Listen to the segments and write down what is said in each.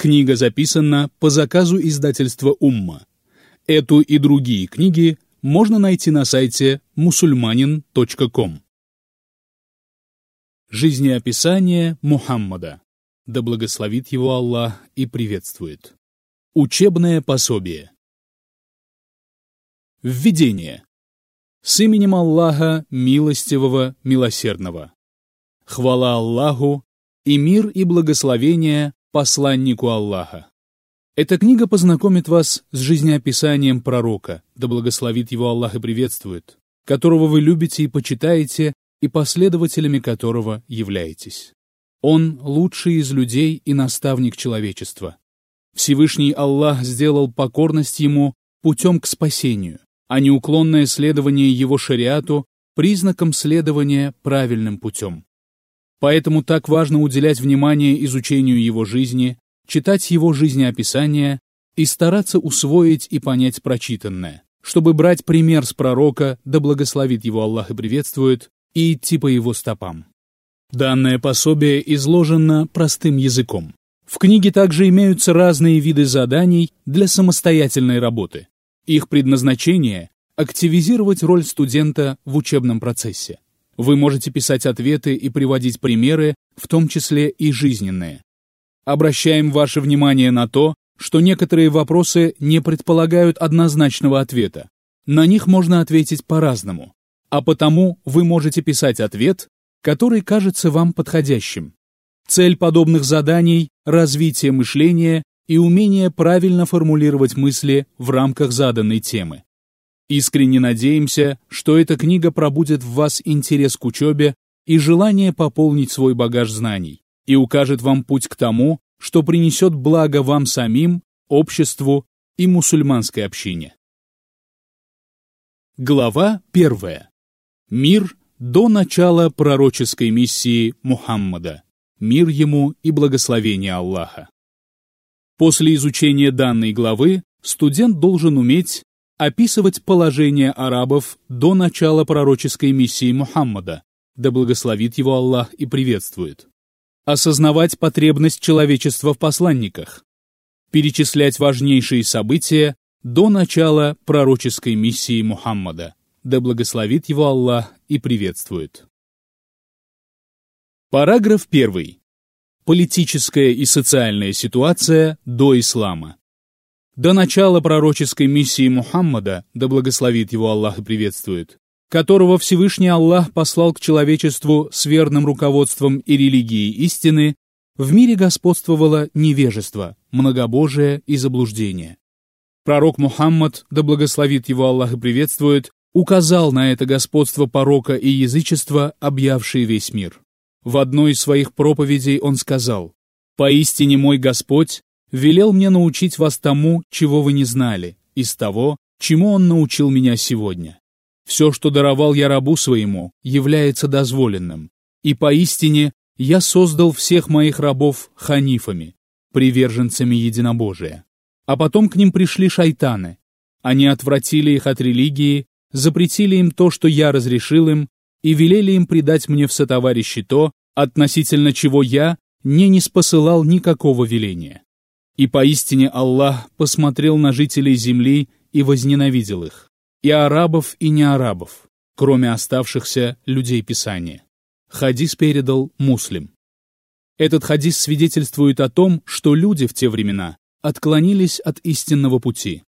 Книга записана по заказу издательства «Умма». Эту и другие книги можно найти на сайте musulmanin.com. Жизнеописание Мухаммада. Да благословит его Аллах и приветствует. Учебное пособие. Введение. С именем Аллаха, милостивого, милосердного. Хвала Аллаху и мир и благословение посланнику Аллаха. Эта книга познакомит вас с жизнеописанием пророка, да благословит его Аллах и приветствует, которого вы любите и почитаете, и последователями которого являетесь. Он лучший из людей и наставник человечества. Всевышний Аллах сделал покорность ему путем к спасению, а неуклонное следование его шариату признаком следования правильным путем. Поэтому так важно уделять внимание изучению его жизни, читать его жизнеописания и стараться усвоить и понять прочитанное, чтобы брать пример с пророка, да благословит его Аллах и приветствует, и идти по его стопам. Данное пособие изложено простым языком. В книге также имеются разные виды заданий для самостоятельной работы. Их предназначение – активизировать роль студента в учебном процессе. Вы можете писать ответы и приводить примеры, в том числе и жизненные обращаем ваше внимание на то, что некоторые вопросы не предполагают однозначного ответа. На них можно ответить по-разному, а потому вы можете писать ответ, который кажется вам подходящим. Цель подобных заданий – развитие мышления и умение правильно формулировать мысли в рамках заданной темы. Искренне надеемся, что эта книга пробудет в вас интерес к учебе и желание пополнить свой багаж знаний и укажет вам путь к тому, что принесет благо вам самим, обществу и мусульманской общине. Глава первая. Мир до начала пророческой миссии Мухаммада. Мир ему и благословение Аллаха. После изучения данной главы студент должен уметь описывать положение арабов до начала пророческой миссии Мухаммада, да благословит его Аллах и приветствует осознавать потребность человечества в посланниках, перечислять важнейшие события до начала пророческой миссии Мухаммада, да благословит его Аллах и приветствует. Параграф 1. Политическая и социальная ситуация до ислама. До начала пророческой миссии Мухаммада, да благословит его Аллах и приветствует, которого Всевышний Аллах послал к человечеству с верным руководством и религией истины, в мире господствовало невежество, многобожие и заблуждение. Пророк Мухаммад, да благословит его Аллах и приветствует, указал на это господство порока и язычества, объявшие весь мир. В одной из своих проповедей он сказал, «Поистине мой Господь велел мне научить вас тому, чего вы не знали, из того, чему Он научил меня сегодня. Все, что даровал я рабу своему, является дозволенным. И поистине я создал всех моих рабов ханифами, приверженцами единобожия. А потом к ним пришли шайтаны. Они отвратили их от религии, запретили им то, что я разрешил им, и велели им предать мне в сотоварищи то, относительно чего я не неспосылал никакого веления. И поистине Аллах посмотрел на жителей земли и возненавидел их и арабов, и не арабов, кроме оставшихся людей Писания. Хадис передал муслим. Этот хадис свидетельствует о том, что люди в те времена отклонились от истинного пути.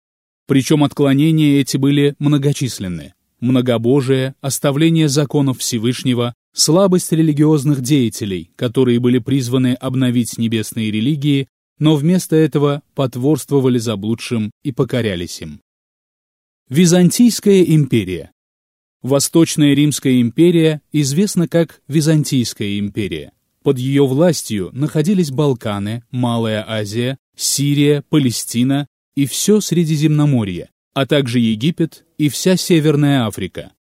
Причем отклонения эти были многочисленны. Многобожие, оставление законов Всевышнего, слабость религиозных деятелей, которые были призваны обновить небесные религии, но вместо этого потворствовали заблудшим и покорялись им. Византийская империя. Восточная Римская империя известна как Византийская империя. Под ее властью находились Балканы, Малая Азия, Сирия, Палестина и все Средиземноморье, а также Египет и вся Северная Африка.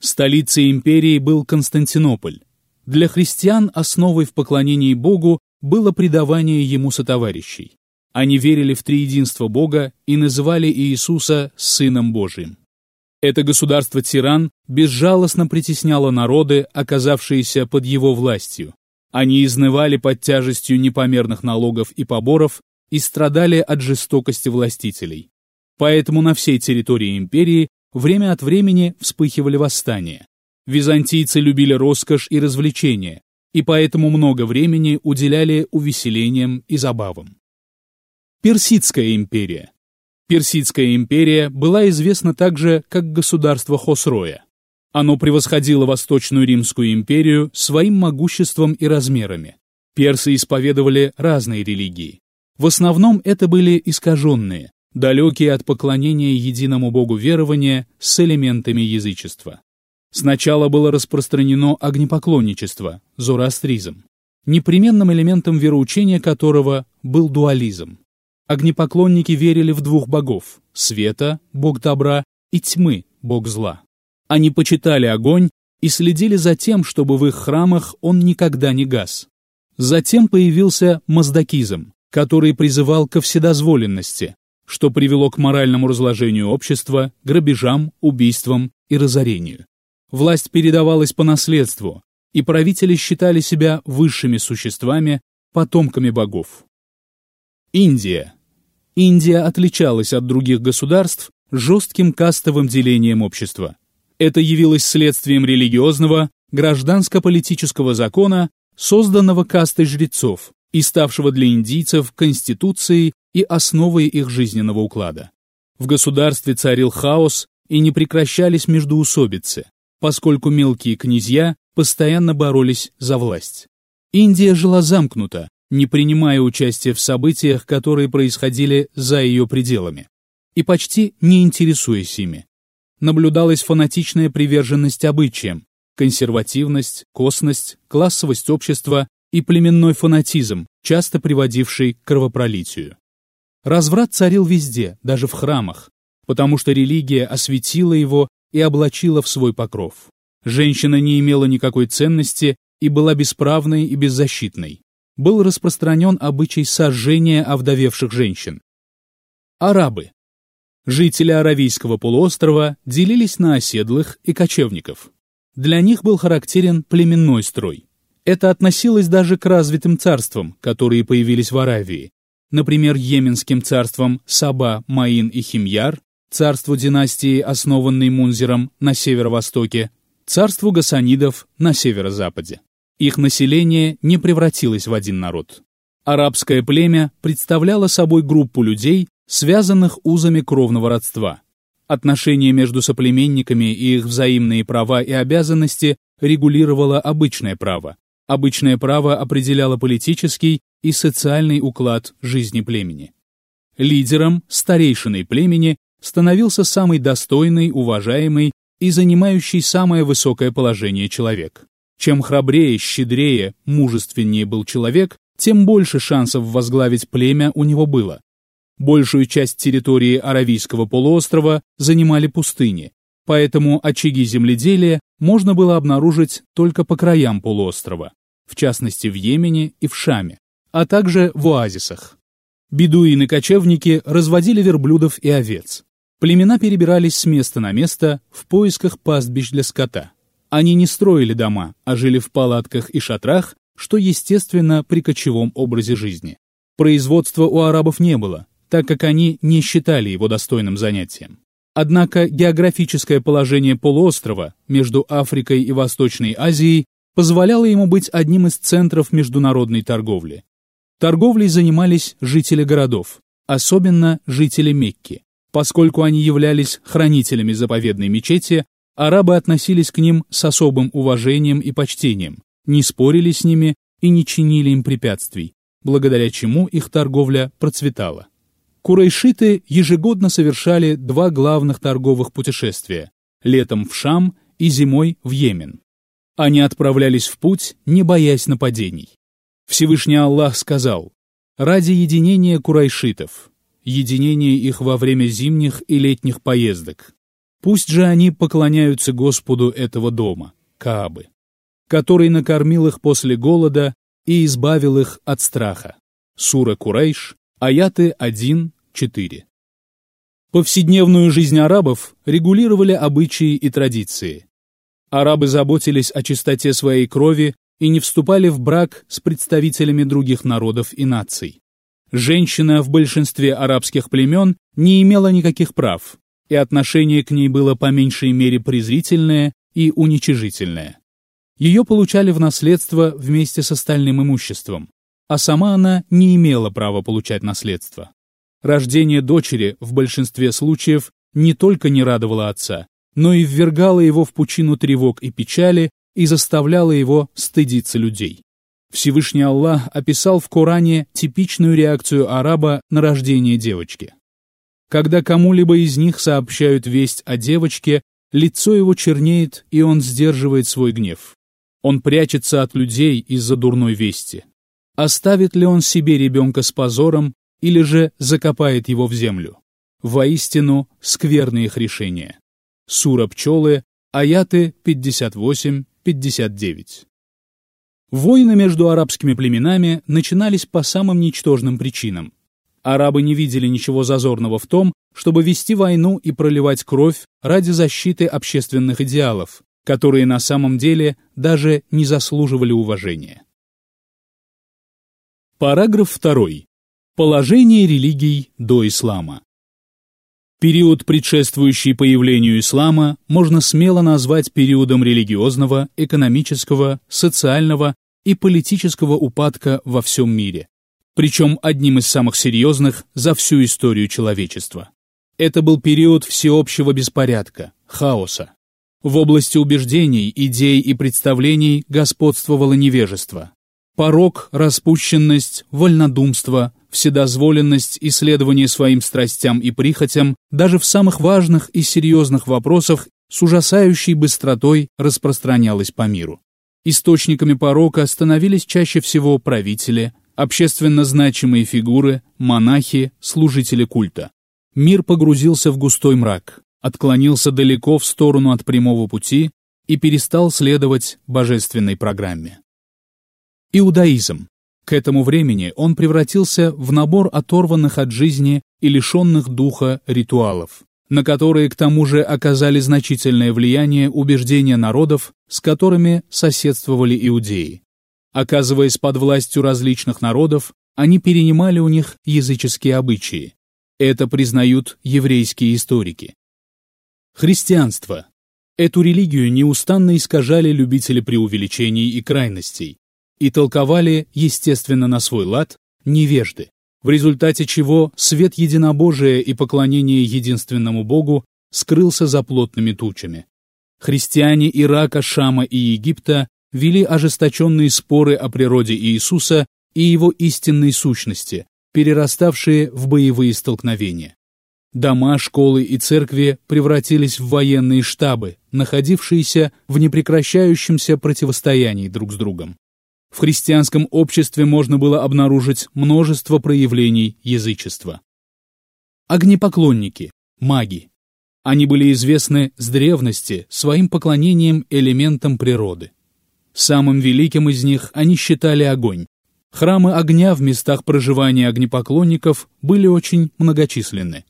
Столицей империи был Константинополь. Для христиан основой в поклонении Богу было предавание ему сотоварищей. Они верили в триединство Бога и называли Иисуса Сыном Божиим. Это государство-тиран безжалостно притесняло народы, оказавшиеся под его властью. Они изнывали под тяжестью непомерных налогов и поборов и страдали от жестокости властителей. Поэтому на всей территории империи время от времени вспыхивали восстания. Византийцы любили роскошь и развлечения, и поэтому много времени уделяли увеселениям и забавам. Персидская империя. Персидская империя была известна также как государство Хосроя. Оно превосходило Восточную Римскую империю своим могуществом и размерами. Персы исповедовали разные религии. В основном это были искаженные, далекие от поклонения единому богу верования с элементами язычества. Сначала было распространено огнепоклонничество, зороастризм, непременным элементом вероучения которого был дуализм. Огнепоклонники верили в двух богов – света, бог добра, и тьмы, бог зла. Они почитали огонь и следили за тем, чтобы в их храмах он никогда не гас. Затем появился маздакизм, который призывал ко вседозволенности, что привело к моральному разложению общества, грабежам, убийствам и разорению. Власть передавалась по наследству, и правители считали себя высшими существами, потомками богов. Индия. Индия отличалась от других государств жестким кастовым делением общества. Это явилось следствием религиозного, гражданско-политического закона, созданного кастой жрецов и ставшего для индийцев конституцией и основой их жизненного уклада. В государстве царил хаос и не прекращались междоусобицы поскольку мелкие князья постоянно боролись за власть. Индия жила замкнуто, не принимая участия в событиях, которые происходили за ее пределами, и почти не интересуясь ими. Наблюдалась фанатичная приверженность обычаям, консервативность, косность, классовость общества и племенной фанатизм, часто приводивший к кровопролитию. Разврат царил везде, даже в храмах, потому что религия осветила его и облачила в свой покров. Женщина не имела никакой ценности и была бесправной и беззащитной. Был распространен обычай сожжения овдовевших женщин. Арабы. Жители Аравийского полуострова делились на оседлых и кочевников. Для них был характерен племенной строй. Это относилось даже к развитым царствам, которые появились в Аравии, например, Йеменским царствам Саба, Маин и Химьяр, царству династии, основанной Мунзером на северо-востоке, царству гасанидов на северо-западе. Их население не превратилось в один народ. Арабское племя представляло собой группу людей, связанных узами кровного родства. Отношения между соплеменниками и их взаимные права и обязанности регулировало обычное право. Обычное право определяло политический и социальный уклад жизни племени. Лидером, старейшиной племени становился самый достойный, уважаемый и занимающий самое высокое положение человек. Чем храбрее, щедрее, мужественнее был человек, тем больше шансов возглавить племя у него было. Большую часть территории Аравийского полуострова занимали пустыни, поэтому очаги земледелия можно было обнаружить только по краям полуострова, в частности в Йемене и в Шаме, а также в оазисах. Бедуины-кочевники разводили верблюдов и овец. Племена перебирались с места на место в поисках пастбищ для скота. Они не строили дома, а жили в палатках и шатрах, что естественно при кочевом образе жизни. Производства у арабов не было, так как они не считали его достойным занятием. Однако географическое положение полуострова между Африкой и Восточной Азией позволяло ему быть одним из центров международной торговли. Торговлей занимались жители городов, особенно жители Мекки. Поскольку они являлись хранителями заповедной мечети, арабы относились к ним с особым уважением и почтением, не спорили с ними и не чинили им препятствий, благодаря чему их торговля процветала. Курайшиты ежегодно совершали два главных торговых путешествия – летом в Шам и зимой в Йемен. Они отправлялись в путь, не боясь нападений. Всевышний Аллах сказал, «Ради единения курайшитов, единение их во время зимних и летних поездок. Пусть же они поклоняются Господу этого дома, Каабы, который накормил их после голода и избавил их от страха. Сура Курайш, аяты 1-4. Повседневную жизнь арабов регулировали обычаи и традиции. Арабы заботились о чистоте своей крови и не вступали в брак с представителями других народов и наций. Женщина в большинстве арабских племен не имела никаких прав, и отношение к ней было по меньшей мере презрительное и уничижительное. Ее получали в наследство вместе с остальным имуществом, а сама она не имела права получать наследство. Рождение дочери в большинстве случаев не только не радовало отца, но и ввергало его в пучину тревог и печали и заставляло его стыдиться людей. Всевышний Аллах описал в Коране типичную реакцию араба на рождение девочки. Когда кому-либо из них сообщают весть о девочке, лицо его чернеет, и он сдерживает свой гнев. Он прячется от людей из-за дурной вести. Оставит ли он себе ребенка с позором или же закопает его в землю? Воистину, скверные их решения. Сура пчелы, аяты 58-59. Войны между арабскими племенами начинались по самым ничтожным причинам. Арабы не видели ничего зазорного в том, чтобы вести войну и проливать кровь ради защиты общественных идеалов, которые на самом деле даже не заслуживали уважения. Параграф 2. Положение религий до ислама. Период, предшествующий появлению ислама, можно смело назвать периодом религиозного, экономического, социального и политического упадка во всем мире, причем одним из самых серьезных за всю историю человечества. Это был период всеобщего беспорядка, хаоса. В области убеждений, идей и представлений господствовало невежество. Порок, распущенность, вольнодумство, вседозволенность, исследование своим страстям и прихотям даже в самых важных и серьезных вопросах с ужасающей быстротой распространялось по миру. Источниками порока становились чаще всего правители, общественно значимые фигуры, монахи, служители культа. Мир погрузился в густой мрак, отклонился далеко в сторону от прямого пути и перестал следовать божественной программе. Иудаизм. К этому времени он превратился в набор оторванных от жизни и лишенных духа ритуалов на которые к тому же оказали значительное влияние убеждения народов, с которыми соседствовали иудеи. Оказываясь под властью различных народов, они перенимали у них языческие обычаи. Это признают еврейские историки. Христианство. Эту религию неустанно искажали любители преувеличений и крайностей и толковали, естественно, на свой лад, невежды в результате чего свет единобожия и поклонение единственному Богу скрылся за плотными тучами. Христиане Ирака, Шама и Египта вели ожесточенные споры о природе Иисуса и его истинной сущности, перераставшие в боевые столкновения. Дома, школы и церкви превратились в военные штабы, находившиеся в непрекращающемся противостоянии друг с другом. В христианском обществе можно было обнаружить множество проявлений язычества. Огнепоклонники, маги. Они были известны с древности своим поклонением элементам природы. Самым великим из них они считали огонь. Храмы огня в местах проживания огнепоклонников были очень многочисленны.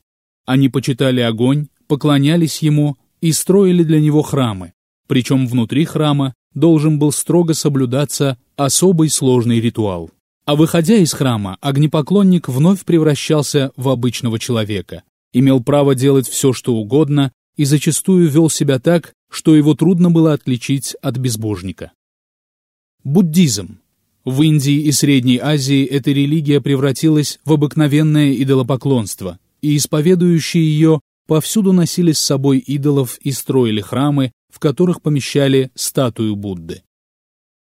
Они почитали огонь, поклонялись ему и строили для него храмы, причем внутри храма должен был строго соблюдаться особый сложный ритуал. А выходя из храма, огнепоклонник вновь превращался в обычного человека, имел право делать все, что угодно, и зачастую вел себя так, что его трудно было отличить от безбожника. Буддизм. В Индии и Средней Азии эта религия превратилась в обыкновенное идолопоклонство, и исповедующие ее повсюду носили с собой идолов и строили храмы, в которых помещали статую Будды.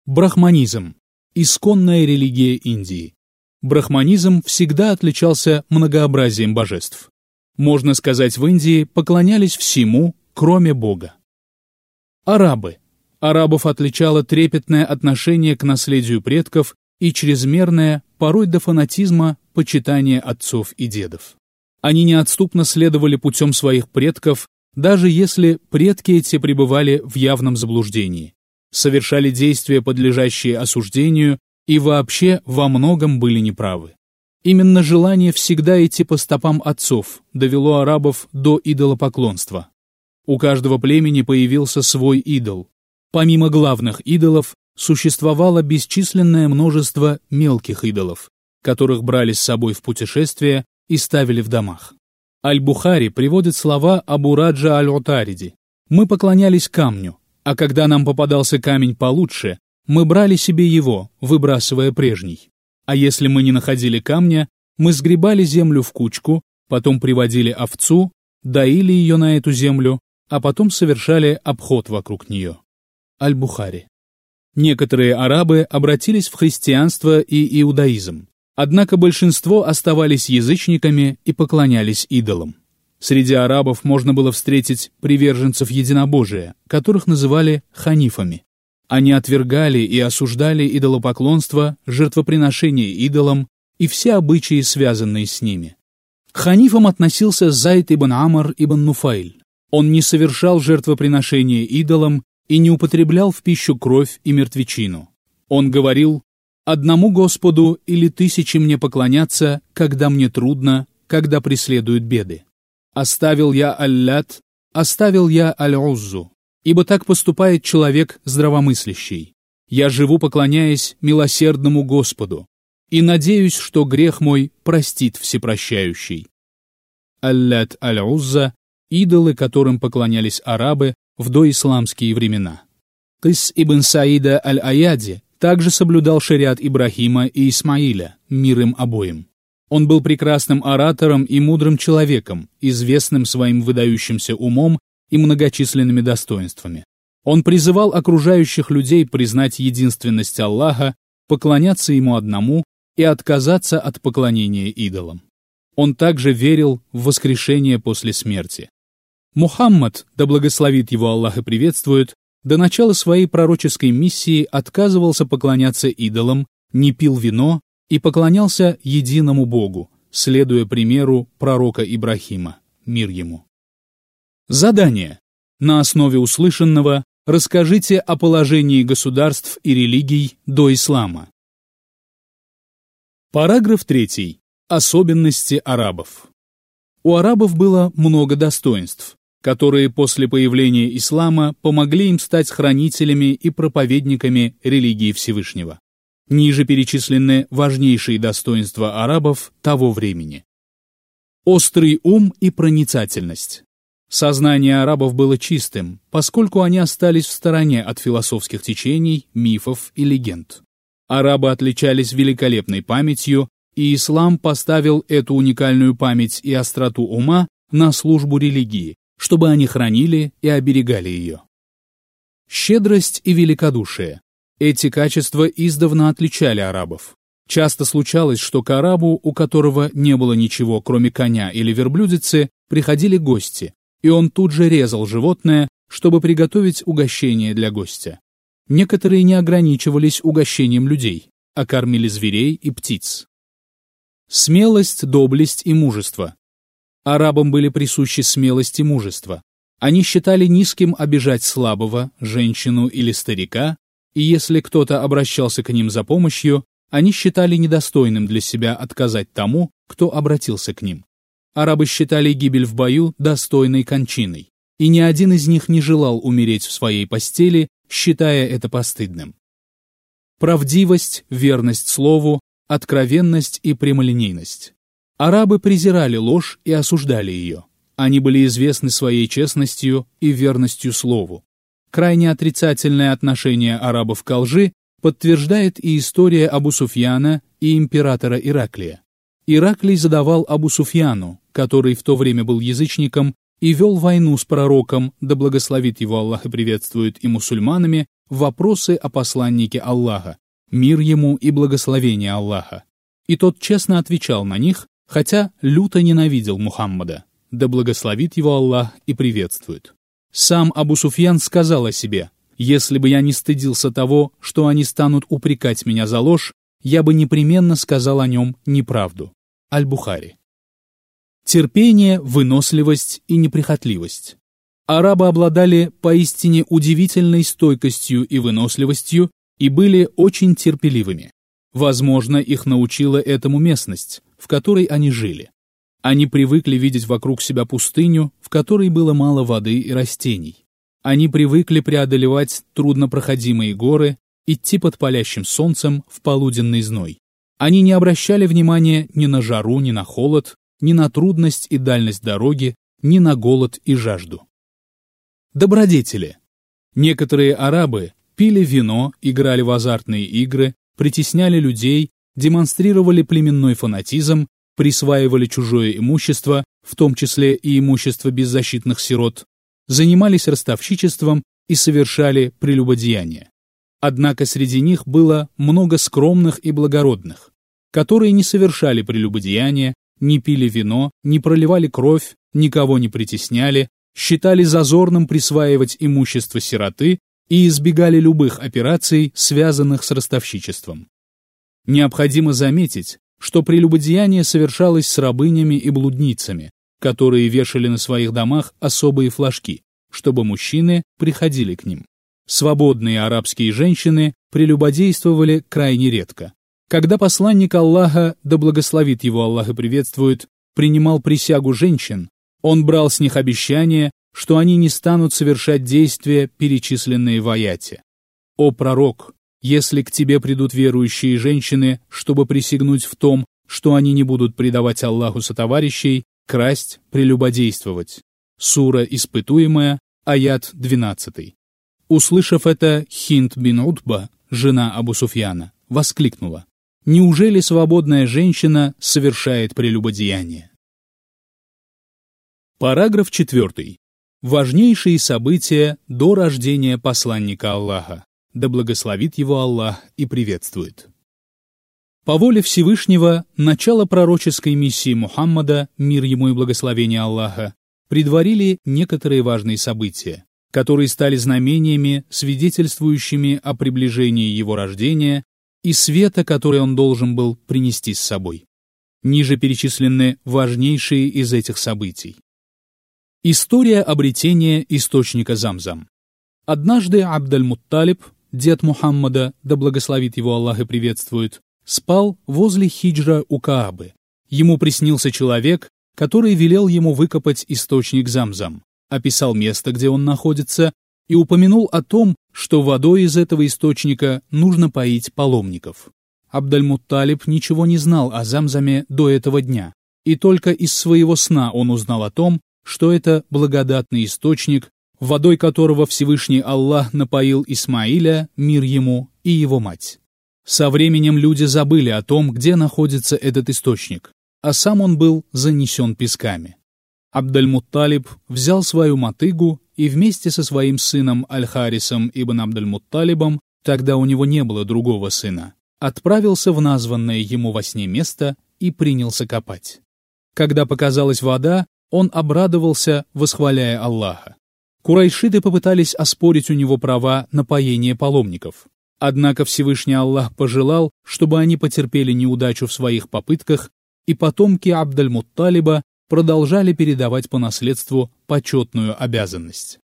Брахманизм – исконная религия Индии. Брахманизм всегда отличался многообразием божеств. Можно сказать, в Индии поклонялись всему, кроме Бога. Арабы. Арабов отличало трепетное отношение к наследию предков и чрезмерное, порой до фанатизма, почитание отцов и дедов. Они неотступно следовали путем своих предков даже если предки эти пребывали в явном заблуждении, совершали действия, подлежащие осуждению, и вообще во многом были неправы. Именно желание всегда идти по стопам отцов довело арабов до идолопоклонства. У каждого племени появился свой идол. Помимо главных идолов, существовало бесчисленное множество мелких идолов, которых брали с собой в путешествие и ставили в домах. Аль-Бухари приводит слова Абу Раджа Аль-Утариди. «Мы поклонялись камню, а когда нам попадался камень получше, мы брали себе его, выбрасывая прежний. А если мы не находили камня, мы сгребали землю в кучку, потом приводили овцу, доили ее на эту землю, а потом совершали обход вокруг нее. Аль-Бухари. Некоторые арабы обратились в христианство и иудаизм, однако большинство оставались язычниками и поклонялись идолам. Среди арабов можно было встретить приверженцев единобожия, которых называли ханифами. Они отвергали и осуждали идолопоклонство, жертвоприношение идолам и все обычаи, связанные с ними. К ханифам относился Зайд ибн Амр ибн Нуфайль. Он не совершал жертвоприношения идолам и не употреблял в пищу кровь и мертвечину. Он говорил, «Одному Господу или тысячи мне поклоняться, когда мне трудно, когда преследуют беды. Оставил я Аллят, оставил я Аль-Уззу, ибо так поступает человек здравомыслящий. Я живу, поклоняясь милосердному Господу, и надеюсь, что грех мой простит всепрощающий». Аллят Аль-Узза – идолы, которым поклонялись арабы в доисламские времена. Кыс ибн Саида аль-Аяди также соблюдал шариат Ибрахима и Исмаиля, мир им обоим. Он был прекрасным оратором и мудрым человеком, известным своим выдающимся умом и многочисленными достоинствами. Он призывал окружающих людей признать единственность Аллаха, поклоняться Ему одному и отказаться от поклонения идолам. Он также верил в воскрешение после смерти. Мухаммад, да благословит его Аллах и приветствует, до начала своей пророческой миссии отказывался поклоняться идолам, не пил вино и поклонялся единому Богу, следуя примеру пророка Ибрахима, мир ему. Задание. На основе услышанного расскажите о положении государств и религий до ислама. Параграф 3. Особенности арабов. У арабов было много достоинств, которые после появления ислама помогли им стать хранителями и проповедниками религии Всевышнего. Ниже перечислены важнейшие достоинства арабов того времени. Острый ум и проницательность. Сознание арабов было чистым, поскольку они остались в стороне от философских течений, мифов и легенд. Арабы отличались великолепной памятью, и ислам поставил эту уникальную память и остроту ума на службу религии, чтобы они хранили и оберегали ее. Щедрость и великодушие. Эти качества издавна отличали арабов. Часто случалось, что к арабу, у которого не было ничего, кроме коня или верблюдицы, приходили гости, и он тут же резал животное, чтобы приготовить угощение для гостя. Некоторые не ограничивались угощением людей, а кормили зверей и птиц. Смелость, доблесть и мужество. Арабам были присущи смелость и мужество. Они считали низким обижать слабого, женщину или старика, и если кто-то обращался к ним за помощью, они считали недостойным для себя отказать тому, кто обратился к ним. Арабы считали гибель в бою достойной кончиной, и ни один из них не желал умереть в своей постели, считая это постыдным. Правдивость, верность слову, откровенность и прямолинейность. Арабы презирали ложь и осуждали ее. Они были известны своей честностью и верностью слову. Крайне отрицательное отношение арабов к лжи подтверждает и история Абу Суфьяна и императора Ираклия. Ираклий задавал Абу Суфьяну, который в то время был язычником, и вел войну с пророком, да благословит его Аллах и приветствует и мусульманами, вопросы о посланнике Аллаха, мир ему и благословение Аллаха. И тот честно отвечал на них, хотя люто ненавидел Мухаммада, да благословит его Аллах и приветствует. Сам Абу Суфьян сказал о себе, «Если бы я не стыдился того, что они станут упрекать меня за ложь, я бы непременно сказал о нем неправду». Аль-Бухари. Терпение, выносливость и неприхотливость. Арабы обладали поистине удивительной стойкостью и выносливостью и были очень терпеливыми. Возможно, их научила этому местность, в которой они жили. Они привыкли видеть вокруг себя пустыню, в которой было мало воды и растений. Они привыкли преодолевать труднопроходимые горы, идти под палящим солнцем в полуденный зной. Они не обращали внимания ни на жару, ни на холод, ни на трудность и дальность дороги, ни на голод и жажду. Добродетели. Некоторые арабы пили вино, играли в азартные игры, притесняли людей, демонстрировали племенной фанатизм, присваивали чужое имущество, в том числе и имущество беззащитных сирот, занимались ростовщичеством и совершали прелюбодеяния. Однако среди них было много скромных и благородных, которые не совершали прелюбодеяния, не пили вино, не проливали кровь, никого не притесняли, считали зазорным присваивать имущество сироты и избегали любых операций, связанных с ростовщичеством. Необходимо заметить, что прелюбодеяние совершалось с рабынями и блудницами, которые вешали на своих домах особые флажки, чтобы мужчины приходили к ним. Свободные арабские женщины прелюбодействовали крайне редко. Когда посланник Аллаха, да благословит его Аллах и приветствует, принимал присягу женщин, он брал с них обещание, что они не станут совершать действия, перечисленные в аяте. «О пророк, если к тебе придут верующие женщины, чтобы присягнуть в том, что они не будут предавать Аллаху сотоварищей, красть, прелюбодействовать». Сура «Испытуемая», аят 12. Услышав это, Хинд бин Утба, жена Абу Суфьяна, воскликнула. «Неужели свободная женщина совершает прелюбодеяние?» Параграф 4. Важнейшие события до рождения посланника Аллаха. Да благословит его Аллах и приветствует. По воле Всевышнего, начало пророческой миссии Мухаммада, мир ему и благословение Аллаха, предварили некоторые важные события, которые стали знамениями, свидетельствующими о приближении его рождения и света, который он должен был принести с собой. Ниже перечислены важнейшие из этих событий. История обретения источника Замзам. Однажды Абдаль-Мутталиб, дед Мухаммада, да благословит его Аллах и приветствует, спал возле хиджра у Каабы. Ему приснился человек, который велел ему выкопать источник Замзам, описал место, где он находится, и упомянул о том, что водой из этого источника нужно поить паломников. Абдаль-Мутталиб ничего не знал о Замзаме до этого дня, и только из своего сна он узнал о том, что это благодатный источник, водой которого Всевышний Аллах напоил Исмаиля, мир ему, и его мать. Со временем люди забыли о том, где находится этот источник, а сам он был занесен песками. Абдальмутталиб взял свою мотыгу и вместе со своим сыном Аль-Харисом ибн Абдальмутталибом, тогда у него не было другого сына, отправился в названное ему во сне место и принялся копать. Когда показалась вода, он обрадовался, восхваляя Аллаха. Курайшиды попытались оспорить у него права на поение паломников. Однако Всевышний Аллах пожелал, чтобы они потерпели неудачу в своих попытках, и потомки Абдаль-Мутталиба продолжали передавать по наследству почетную обязанность.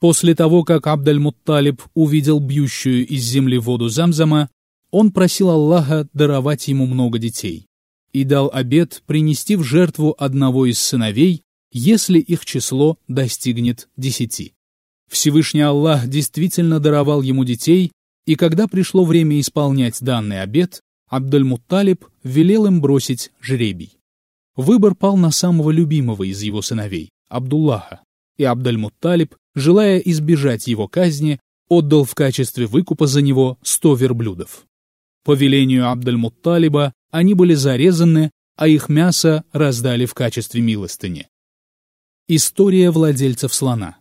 После того, как Абдаль-Мутталиб увидел бьющую из земли воду Замзама, он просил Аллаха даровать ему много детей и дал обет принести в жертву одного из сыновей, если их число достигнет десяти. Всевышний Аллах действительно даровал ему детей, и когда пришло время исполнять данный обет, Абдаль-Мутталиб велел им бросить жребий. Выбор пал на самого любимого из его сыновей, Абдуллаха, и Абдаль-Мутталиб, желая избежать его казни, отдал в качестве выкупа за него сто верблюдов. По велению Абдаль-Мутталиба они были зарезаны, а их мясо раздали в качестве милостыни. История владельцев слона.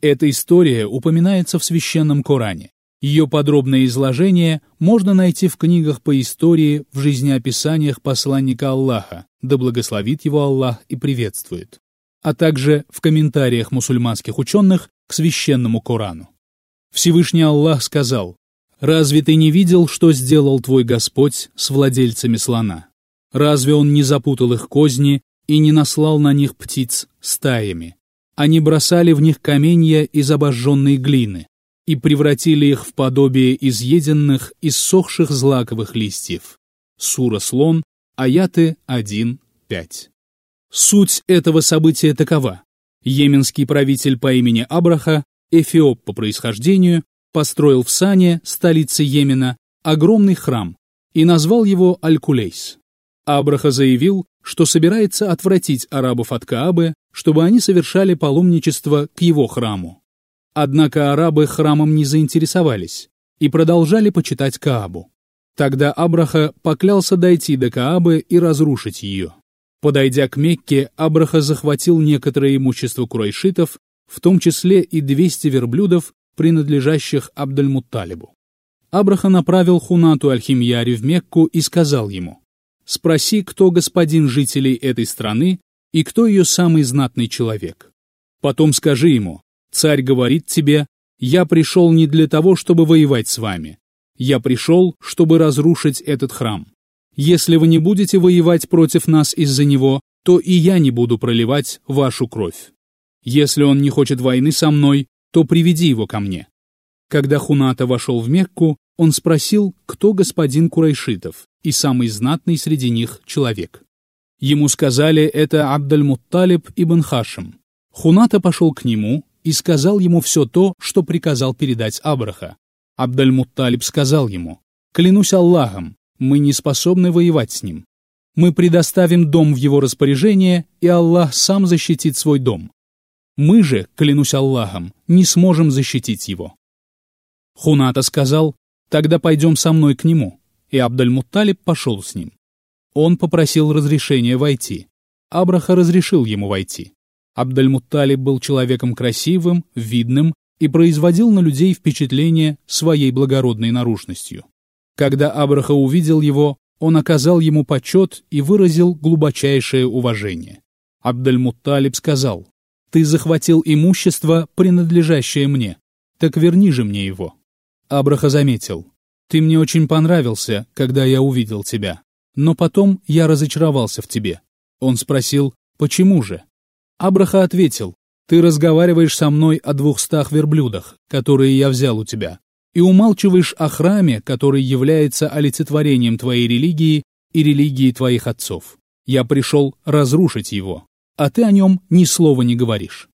Эта история упоминается в Священном Коране. Ее подробное изложение можно найти в книгах по истории в жизнеописаниях посланника Аллаха, да благословит его Аллах и приветствует, а также в комментариях мусульманских ученых к Священному Корану. Всевышний Аллах сказал, «Разве ты не видел, что сделал твой Господь с владельцами слона? Разве он не запутал их козни и не наслал на них птиц стаями. Они бросали в них каменья из обожженной глины и превратили их в подобие изъеденных, иссохших злаковых листьев. Сура Слон, аяты 1-5. Суть этого события такова. Йеменский правитель по имени Абраха, эфиоп по происхождению, построил в Сане, столице Йемена, огромный храм и назвал его Аль-Кулейс. Абраха заявил, что собирается отвратить арабов от Каабы, чтобы они совершали паломничество к его храму. Однако арабы храмом не заинтересовались и продолжали почитать Каабу. Тогда Абраха поклялся дойти до Каабы и разрушить ее. Подойдя к Мекке, Абраха захватил некоторое имущество курайшитов, в том числе и 200 верблюдов, принадлежащих Абдальмутталибу. Абраха направил Хунату Аль-Химьяри в Мекку и сказал ему, «Спроси, кто господин жителей этой страны и кто ее самый знатный человек. Потом скажи ему, царь говорит тебе, я пришел не для того, чтобы воевать с вами. Я пришел, чтобы разрушить этот храм. Если вы не будете воевать против нас из-за него, то и я не буду проливать вашу кровь. Если он не хочет войны со мной, то приведи его ко мне». Когда Хуната вошел в Мекку, он спросил, кто господин Курайшитов и самый знатный среди них человек. Ему сказали, это Абдальмутталиб ибн Хашим. Хуната пошел к нему и сказал ему все то, что приказал передать Абраха. Абдальмутталиб сказал ему, «Клянусь Аллахом, мы не способны воевать с ним. Мы предоставим дом в его распоряжение, и Аллах сам защитит свой дом. Мы же, клянусь Аллахом, не сможем защитить его. Хуната сказал, тогда пойдем со мной к нему, и Абдальмутталиб пошел с ним. Он попросил разрешения войти. Абраха разрешил ему войти. Абдальмутталиб был человеком красивым, видным и производил на людей впечатление своей благородной наружностью. Когда Абраха увидел его, он оказал ему почет и выразил глубочайшее уважение. Абдальмутталиб сказал, ты захватил имущество, принадлежащее мне. Так верни же мне его». Абраха заметил. «Ты мне очень понравился, когда я увидел тебя. Но потом я разочаровался в тебе». Он спросил, «Почему же?» Абраха ответил, «Ты разговариваешь со мной о двухстах верблюдах, которые я взял у тебя, и умалчиваешь о храме, который является олицетворением твоей религии и религии твоих отцов. Я пришел разрушить его а ты о нем ни слова не говоришь.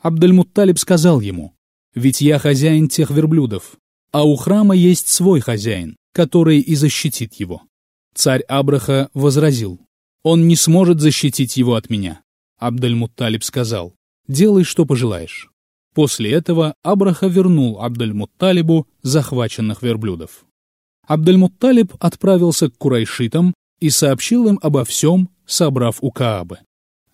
Абдальмутталиб сказал ему, «Ведь я хозяин тех верблюдов, а у храма есть свой хозяин, который и защитит его». Царь Абраха возразил, «Он не сможет защитить его от меня». Абдальмутталиб сказал, «Делай, что пожелаешь». После этого Абраха вернул Абдальмутталибу захваченных верблюдов. Абдальмутталиб отправился к курайшитам и сообщил им обо всем, собрав у Каабы.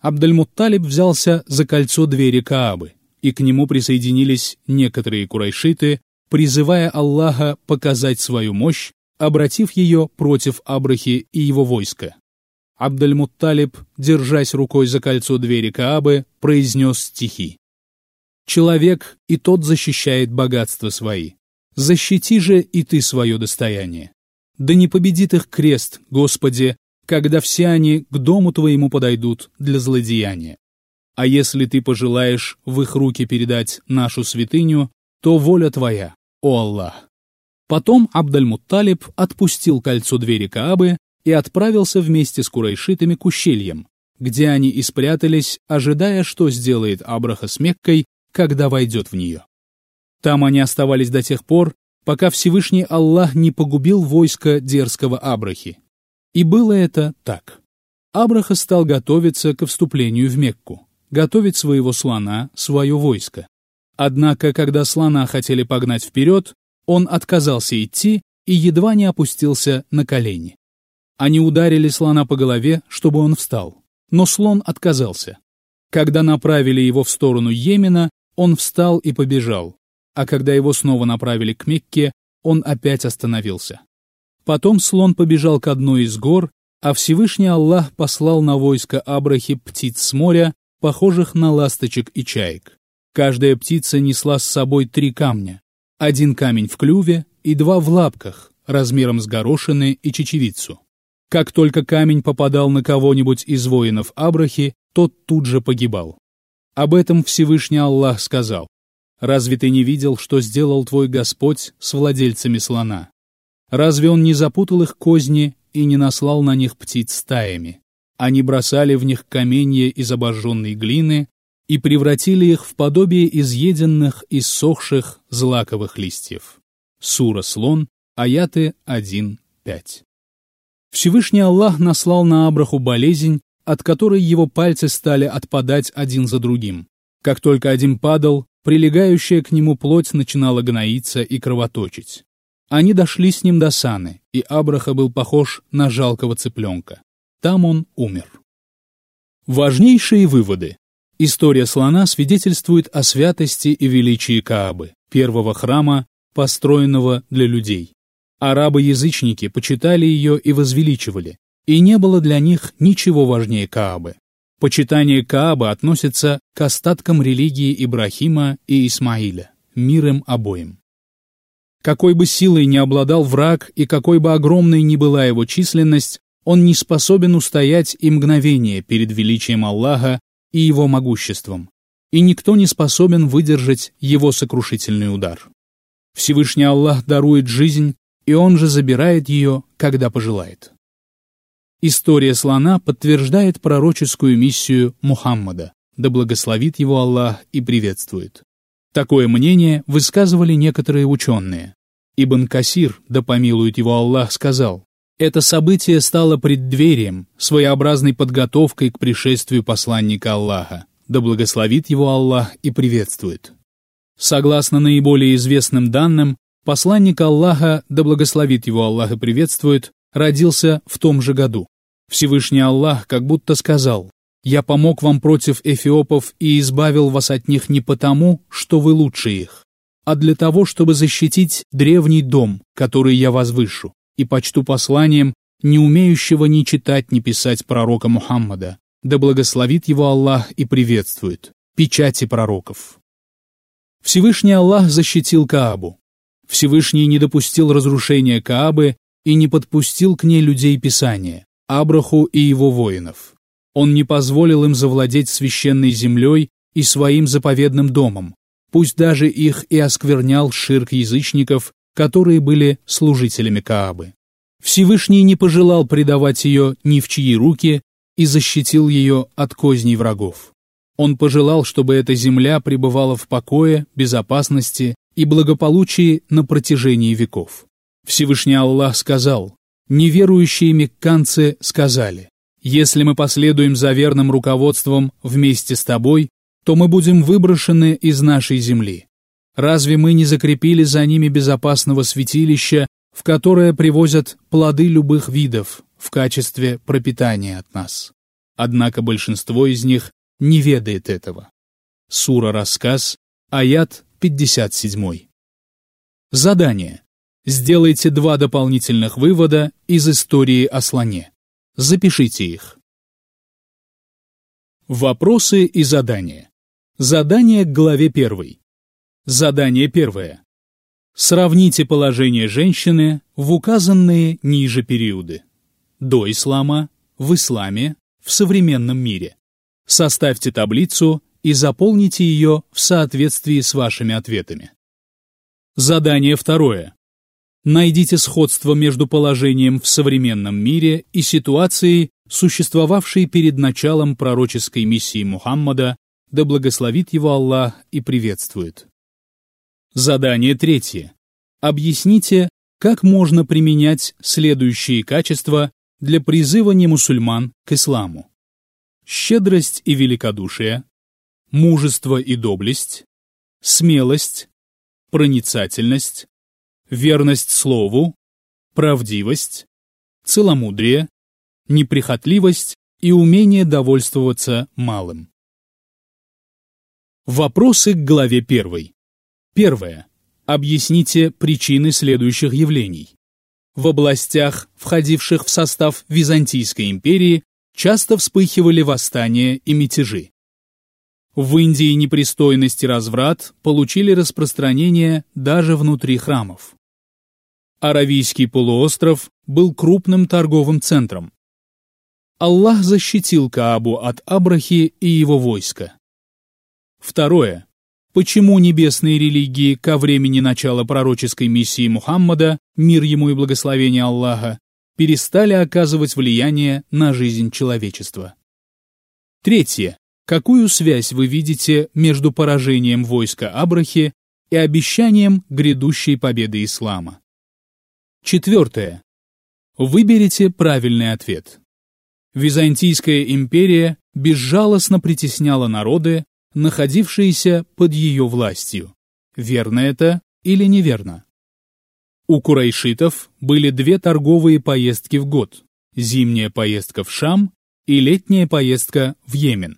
Абдальмутталиб взялся за кольцо двери Каабы, и к нему присоединились некоторые курайшиты, призывая Аллаха показать свою мощь, обратив ее против Абрахи и его войска. Абдальмутталиб, держась рукой за кольцо двери Каабы, произнес стихи. «Человек, и тот защищает богатства свои. Защити же и ты свое достояние. Да не победит их крест, Господи, когда все они к дому твоему подойдут для злодеяния. А если ты пожелаешь в их руки передать нашу святыню, то воля твоя, о Аллах. Потом Абдальмутталиб отпустил кольцо двери Каабы и отправился вместе с курайшитами к ущельям, где они и спрятались, ожидая, что сделает Абраха с Меккой, когда войдет в нее. Там они оставались до тех пор, пока Всевышний Аллах не погубил войско дерзкого Абрахи. И было это так. Абраха стал готовиться к вступлению в Мекку, готовить своего слона, свое войско. Однако, когда слона хотели погнать вперед, он отказался идти и едва не опустился на колени. Они ударили слона по голове, чтобы он встал, но слон отказался. Когда направили его в сторону Йемена, он встал и побежал, а когда его снова направили к Мекке, он опять остановился. Потом слон побежал к одной из гор, а Всевышний Аллах послал на войско Абрахи птиц с моря, похожих на ласточек и чаек. Каждая птица несла с собой три камня. Один камень в клюве и два в лапках, размером с горошины и чечевицу. Как только камень попадал на кого-нибудь из воинов Абрахи, тот тут же погибал. Об этом Всевышний Аллах сказал. «Разве ты не видел, что сделал твой Господь с владельцами слона? Разве он не запутал их козни и не наслал на них птиц стаями? Они бросали в них каменья из обожженной глины и превратили их в подобие изъеденных и сохших злаковых листьев. Сура Слон, аяты 1-5. Всевышний Аллах наслал на Абраху болезнь, от которой его пальцы стали отпадать один за другим. Как только один падал, прилегающая к нему плоть начинала гноиться и кровоточить. Они дошли с ним до Саны, и Абраха был похож на жалкого цыпленка. Там он умер. Важнейшие выводы. История слона свидетельствует о святости и величии Каабы, первого храма, построенного для людей. Арабы-язычники почитали ее и возвеличивали, и не было для них ничего важнее Каабы. Почитание Каабы относится к остаткам религии Ибрахима и Исмаиля, мир им обоим. Какой бы силой ни обладал враг и какой бы огромной ни была его численность, он не способен устоять и мгновение перед величием Аллаха и его могуществом, и никто не способен выдержать его сокрушительный удар. Всевышний Аллах дарует жизнь, и он же забирает ее, когда пожелает. История слона подтверждает пророческую миссию Мухаммада, да благословит его Аллах и приветствует. Такое мнение высказывали некоторые ученые. Ибн Касир, да помилует его Аллах, сказал, «Это событие стало преддверием, своеобразной подготовкой к пришествию посланника Аллаха, да благословит его Аллах и приветствует». Согласно наиболее известным данным, посланник Аллаха, да благословит его Аллах и приветствует, родился в том же году. Всевышний Аллах как будто сказал, «Я помог вам против эфиопов и избавил вас от них не потому, что вы лучше их, а для того, чтобы защитить древний дом, который я возвышу, и почту посланием, не умеющего ни читать, ни писать пророка Мухаммада, да благословит его Аллах и приветствует, печати пророков». Всевышний Аллах защитил Каабу. Всевышний не допустил разрушения Каабы и не подпустил к ней людей Писания, Абраху и его воинов. Он не позволил им завладеть священной землей и своим заповедным домом, пусть даже их и осквернял ширк язычников, которые были служителями Каабы. Всевышний не пожелал предавать ее ни в чьи руки и защитил ее от козней врагов. Он пожелал, чтобы эта земля пребывала в покое, безопасности и благополучии на протяжении веков. Всевышний Аллах сказал, неверующие мекканцы сказали, «Если мы последуем за верным руководством вместе с тобой, то мы будем выброшены из нашей земли. Разве мы не закрепили за ними безопасного святилища, в которое привозят плоды любых видов в качестве пропитания от нас?» Однако большинство из них не ведает этого. Сура «Рассказ», аят 57. Задание. Сделайте два дополнительных вывода из истории о слоне. Запишите их. Вопросы и задания. Задание к главе 1. Задание первое. Сравните положение женщины в указанные ниже периоды. До ислама, в исламе, в современном мире. Составьте таблицу и заполните ее в соответствии с вашими ответами. Задание второе. Найдите сходство между положением в современном мире и ситуацией, существовавшей перед началом пророческой миссии Мухаммада, да благословит его Аллах и приветствует. Задание третье. Объясните, как можно применять следующие качества для призывания мусульман к исламу. Щедрость и великодушие, мужество и доблесть, смелость, проницательность, верность слову, правдивость, целомудрие, неприхотливость и умение довольствоваться малым. Вопросы к главе 1. Первое. Объясните причины следующих явлений. В областях, входивших в состав Византийской империи, часто вспыхивали восстания и мятежи. В Индии непристойность и разврат получили распространение даже внутри храмов. Аравийский полуостров был крупным торговым центром. Аллах защитил Каабу от Абрахи и его войска. Второе. Почему небесные религии ко времени начала пророческой миссии Мухаммада, мир ему и благословение Аллаха, перестали оказывать влияние на жизнь человечества? Третье. Какую связь вы видите между поражением войска Абрахи и обещанием грядущей победы ислама? Четвертое. Выберите правильный ответ. Византийская империя безжалостно притесняла народы, находившиеся под ее властью. Верно это или неверно? У курайшитов были две торговые поездки в год – зимняя поездка в Шам и летняя поездка в Йемен.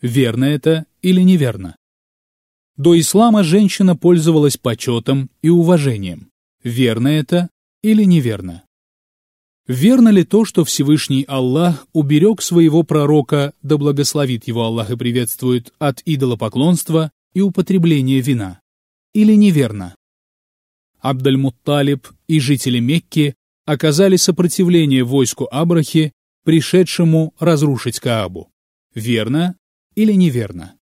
Верно это или неверно? До ислама женщина пользовалась почетом и уважением. Верно это или неверно? Верно ли то, что Всевышний Аллах уберег своего пророка, да благословит его Аллах и приветствует, от идолопоклонства и употребления вина? Или неверно? Абдаль-Мутталиб и жители Мекки оказали сопротивление войску Абрахи, пришедшему разрушить Каабу. Верно или неверно?